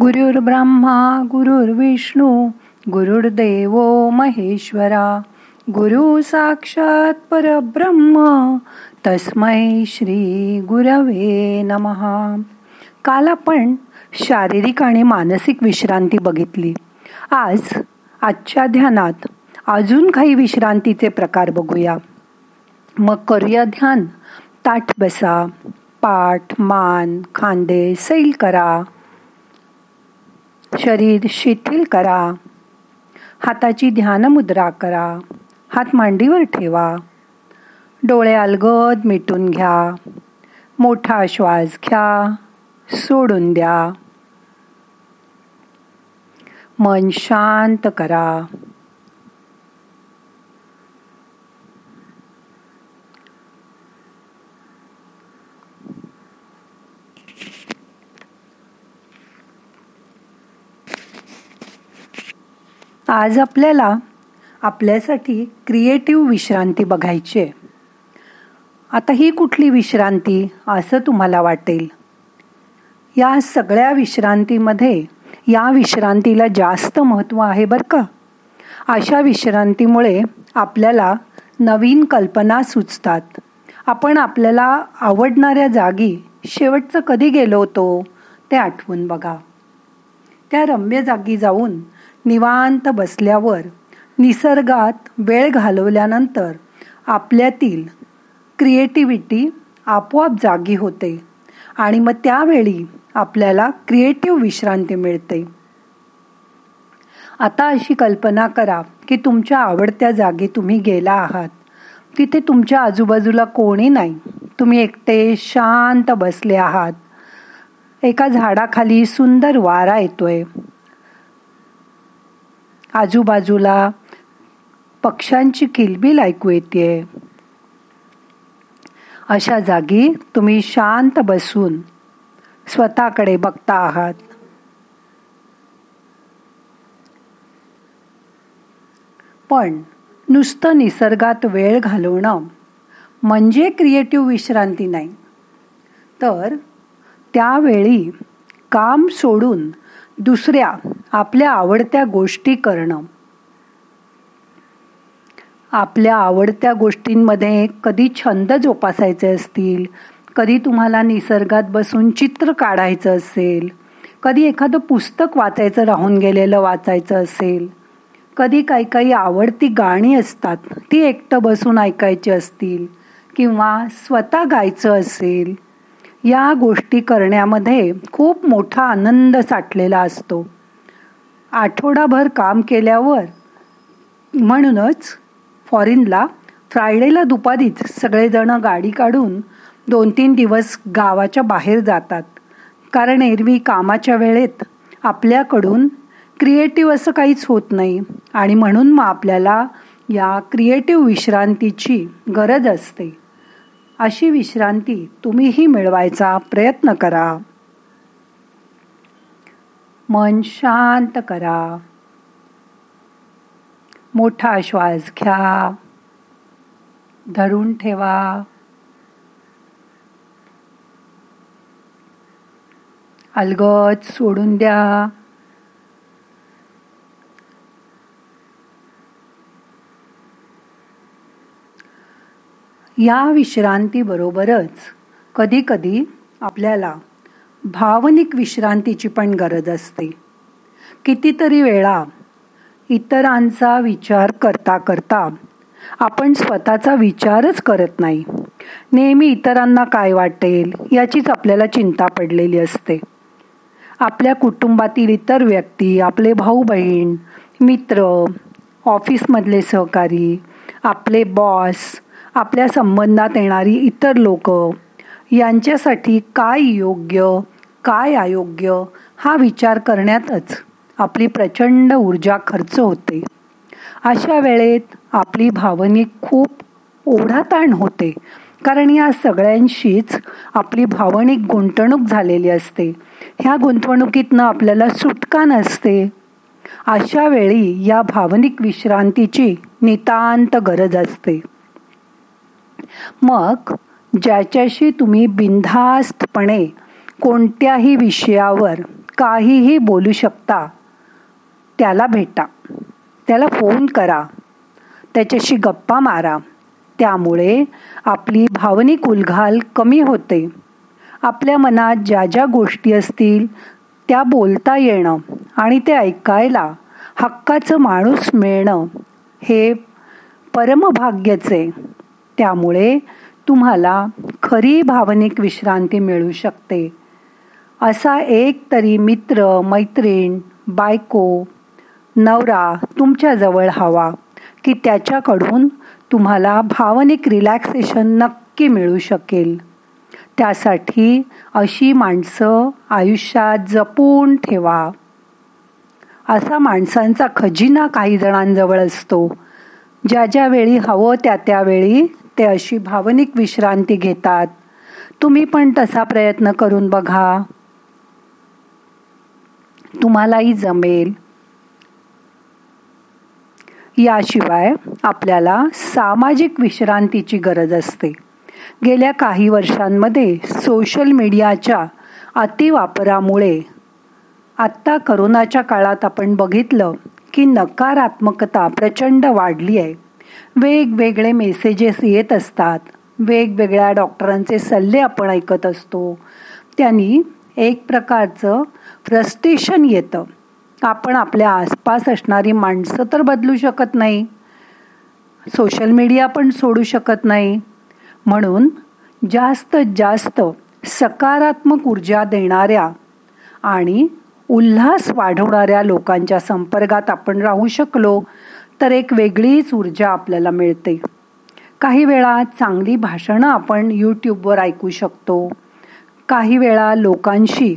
गुरुर् ब्रह्मा गुरुर्विष्णू गुरुर्देव महेश्वरा गुरु साक्षात परब्रह्म तस्मै श्री गुरवे नमहा काल आपण शारीरिक आणि मानसिक विश्रांती बघितली. आज आजच्या ध्यानात अजून काही विश्रांतीचे प्रकार बघूया. मग करूया ध्यान. ताठ बसा पाठ मान खांदे सैल करा. शरीर शिथिल करा. हाताची ध्यानमुद्रा करा. हात मांडीवर ठेवा. डोळे अलगद मिटून घ्या. मोठा श्वास घ्या. सोडून द्या. मन शांत करा. आज आपल्याला आपल्यासाठी क्रिएटिव्ह विश्रांती बघायची आहे. आता ही कुठली विश्रांती असं तुम्हाला वाटेल? या सगळ्या विश्रांतीमध्ये या विश्रांतीला जास्त महत्त्व आहे बरं का? अशा विश्रांतीमुळे आपल्याला नवीन कल्पना सुचतात. आपण आपल्याला आवडणाऱ्या जागी शेवटचं कधी गेलो होतो ते आठवून बघा. त्या रम्य जागी जाऊन निवांत बसल्यावर निसर्गात वेळ घालवल्यानंतर आपल्यातील क्रिएटिव्हिटी आपोआप जागी होते आणि मग त्यावेळी आपल्याला क्रिएटिव्ह विश्रांती मिळते. आता अशी कल्पना करा की तुमच्या आवडत्या जागी तुम्ही गेला आहात. तिथे तुमच्या आजूबाजूला कोणी नाही. तुम्ही एकटे शांत बसले आहात. एका झाडाखाली सुंदर वारा येतोय. आजूबाजूला पक्ष्यांची किलबिल ऐकू येते. अशा जागी तुम्ही शांत बसून स्वतःकडे बघता आहात. पण नुसतं निसर्गात वेळ घालवणं म्हणजे क्रिएटिव्ह विश्रांती नाही. तर त्यावेळी काम सोडून दुसऱ्या आपल्या आवडत्या गोष्टी करणं. आपल्या आवडत्या गोष्टींमध्ये कधी छंद जोपासायचे असतील कधी तुम्हाला निसर्गात बसून चित्र काढायचं असेल कधी एखादं पुस्तक वाचायचं राहून गेलेलं वाचायचं असेल कधी काही काही आवडती गाणी असतात ती एकटं बसून ऐकायची असतील किंवा स्वतः गायचं असेल या गोष्टी करण्यामध्ये खूप मोठा आनंद साठलेला असतो. आठवडाभर काम केल्यावर म्हणूनच फॉरिनला फ्रायडेला दुपारीच सगळेजणं गाडी काढून दोन तीन दिवस गावाच्या बाहेर जातात. कारण एरवी कामाच्या वेळेत आपल्याकडून क्रिएटिव्ह असं काहीच होत नाही आणि म्हणून मग आपल्याला या क्रिएटिव्ह विश्रांतीची गरज असते. अशी विश्रांती तुम्हीही मिळवायचा प्रयत्न करा. मन शांत करा. मोठा श्वास घ्या. धरून ठेवा. अलगद सोडून द्या. या विश्रांतीबरोबरच कधीकधी आपल्याला भावनिक विश्रांतीची पण गरज असते. कितीतरी वेळा इतरांचा विचार करता करता आपण स्वतःचा विचारच करत नाही. नेहमी इतरांना काय वाटेल याचीच आपल्याला चिंता पडलेली असते. आपल्या कुटुंबातील इतर व्यक्ती आपले भाऊ बहीण मित्र ऑफिसमधले सहकारी आपले बॉस आपल्या संबंधात येणारी इतर लोक यांच्यासाठी काय योग्य काय अयोग्य हा विचार करण्यातच आपली प्रचंड ऊर्जा खर्च होते. अशा वेळेत आपली भावनिक खूप ओढाताण होते कारण या सगळ्यांशीच आपली भावनिक गुंतवणूक झालेली असते. ह्या गुंतवणुकीतनं आपल्याला सुटका नसते. अशा वेळी या भावनिक विश्रांतीची नितांत गरज असते. मग ज्याच्याशी तुम्ही बिनधास्तपणे कोणत्याही विषयावर काहीही बोलू शकता त्याला भेटा त्याला फोन करा त्याच्याशी गप्पा मारा. त्यामुळे आपली भावनिक उलघाल कमी होते. आपल्या मनात ज्या ज्या गोष्टी असतील त्या बोलता येणं आणि ते ऐकायला हक्काचं माणूस मिळणं हे परमभाग्याचे त्यामुळे तुम्हाला खरी भावनिक विश्रांती मिळू शकते. असा एक तरी मित्र मैत्रीण बायको नवरा तुमच्याजवळ हवा की त्याच्याकडून तुम्हाला भावनिक रिलॅक्सेशन नक्की मिळू शकेल. त्यासाठी अशी माणसं आयुष्यात जपून ठेवा. असा माणसांचा खजिना काही जणांजवळ असतो. ज्या ज्यावेळी हवं त्या त्यावेळी ते अशी भावनिक विश्रांती घेतात. तुम्ही पण तसा प्रयत्न करून बघा. तुम्हालाही जमेल. याशिवाय आपल्याला सामाजिक विश्रांतीची गरज असते. गेल्या काही वर्षांमध्ये सोशल मीडियाच्या अतिवापरामुळे आत्ता करोनाच्या काळात आपण बघितलं की नकारात्मकता प्रचंड वाढली आहे. वेगवेगळे मेसेजेस येत असतात. वेगवेगळ्या डॉक्टरांचे सल्ले आपण ऐकत असतो. त्यांनी एक प्रकारचं फ्रस्ट्रेशन येतं. आपण आपल्या आसपास असणारी माणसं तर बदलू शकत नाही. सोशल मीडिया पण सोडू शकत नाही. म्हणून जास्तीत जास्त सकारात्मक ऊर्जा देणाऱ्या आणि उल्हास वाढवणाऱ्या लोकांच्या संपर्कात आपण राहू शकलो. तर एक वेगळीच ऊर्जा आपल्याला मिळते. काही वेळा चांगली भाषणं आपण यूट्यूबवर ऐकू शकतो. काही वेळा लोकांशी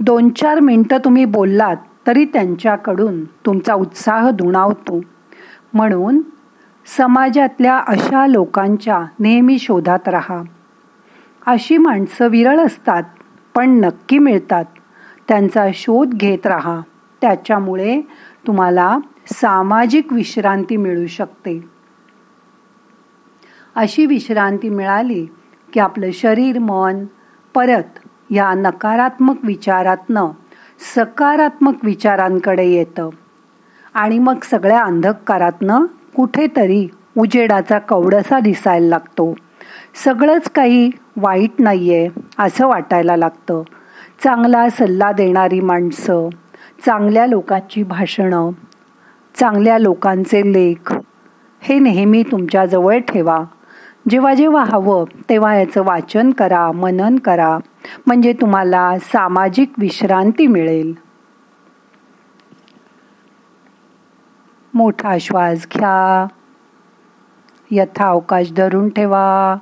दोन चार मिनटं तुम्ही बोललात तरी त्यांच्याकडून तुमचा उत्साह दुणावतो. म्हणून समाजातल्या अशा लोकांच्या नेहमी शोधात राहा. अशी माणसं विरळ असतात पण नक्की मिळतात. त्यांचा शोध घेत राहा. त्याच्यामुळे तुम्हाला सामाजिक विश्रांती मिळू शकते. अशी विश्रांती मिळाली की आपलं शरीर मन परत या नकारात्मक विचारातनं सकारात्मक विचारांकडे येतं आणि मग सगळ्या अंधकारातनं कुठेतरी उजेडाचा कवडसा दिसायला लागतो. सगळंच काही वाईट नाही आहे असं वाटायला लागतं. चांगला सल्ला देणारी माणसं चांगल्या लोकांची भाषणं चांगल्या लोकांचे लेख. हे नेहमी तुमच्याजवळ ठेवा. जेव्हा जेव्हा हवं तेव्हा याचं वाचन करा मनन करा. म्हणजे तुम्हाला सामाजिक विश्रांती मिळेल. मोठा श्वास घ्या. यथा अवकाश धरून ठेवा.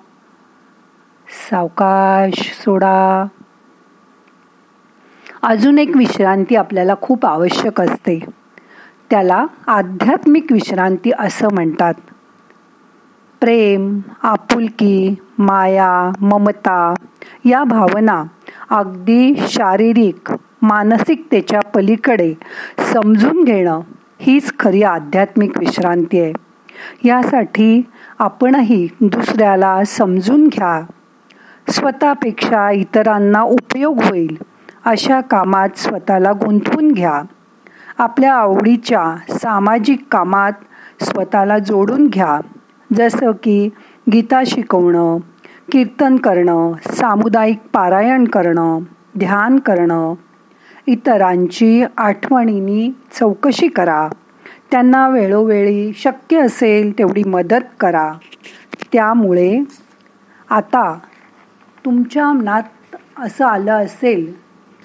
सावकाश सोडा. अजून एक विश्रांती आपल्याला खूप आवश्यक असते. त्याला आध्यात्मिक विश्रांती असं म्हणतात. प्रेम आपुलकी माया ममता या भावना अगदी शारीरिक मानसिकतेच्या पलीकडे समजून घेणं हीच खरी आध्यात्मिक विश्रांती आहे. यासाठी आपणही दुसऱ्याला समजून घ्या. स्वतःपेक्षा इतरांना उपयोग होईल अशा कामात स्वतःला गुंतवून घ्या. आपल्या आवडीच्या सामाजिक कामात स्वतःला जोडून घ्या. जसं की गीता शिकवणं कीर्तन करणं सामुदायिक पारायण करणं ध्यान करणं. इतरांची आठवणींनी चौकशी करा. त्यांना वेळोवेळी शक्य असेल तेवढी मदत करा. त्यामुळे आता तुमच्या मनात असं आलं असेल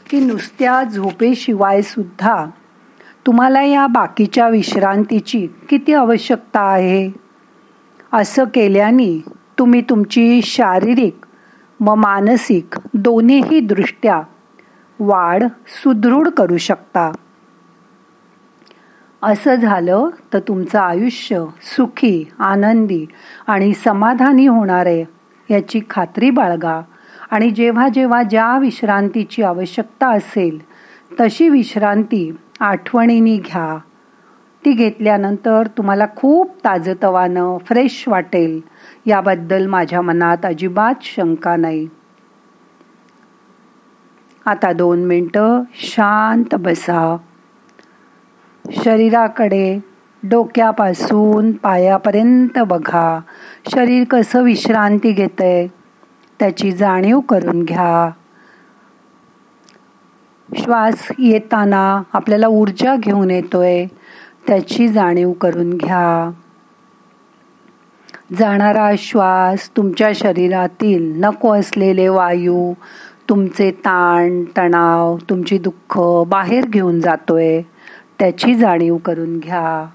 की नुसत्या झोपेशिवाय सुद्धा तुम्हाला या बाकीच्या विश्रांतीची किती आवश्यकता आहे? असं केल्याने तुम्ही तुमची शारीरिक व मानसिक दोन्हीही दृष्ट्या वाढ सुदृढ करू शकता. असं झालं तर तुमचं आयुष्य सुखी आनंदी आणि समाधानी होणार आहे याची खात्री बाळगा. आणि जेव्हा जेव्हा ज्या विश्रांतीची आवश्यकता असेल तशी विश्रांती आठवणीने घ्या. ती घेतल्यानंतर तुम्हाला खूप ताजतवानं फ्रेश वाटेल. याबद्दल माझ्या मनात अजिबात शंका नाही. आता दोन मिनटं शांत बसा. शरीराकडे डोक्यापासून पायापर्यंत बघा. शरीर कसं विश्रांती घेतंय त्याची जाणीव करून घ्या. श्वास येताना आपल्याला ऊर्जा घेऊन येतोय त्याची जाणीव करून घ्या. जाणारा श्वास तुमच्या शरीरातील नको असलेले वायू तुमचे ताण तणाव तुमची दुःख बाहेर घेऊन जातोय त्याची जाणीव करून घ्या.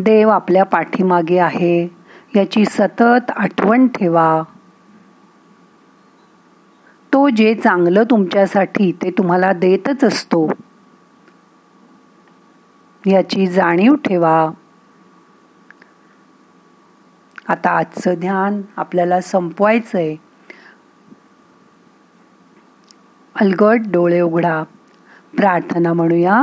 देव आपल्या पाठीमागे आहे. याची सतत आठवण ठेवा. तो जे चांगलं तुमच्यासाठी ते तुम्हाला देतच असतो. याची जाणीव ठेवा. आता आजचं ध्यान आपल्याला संपवायचंय. अलगट डोळे उघडा. प्रार्थना म्हणूया.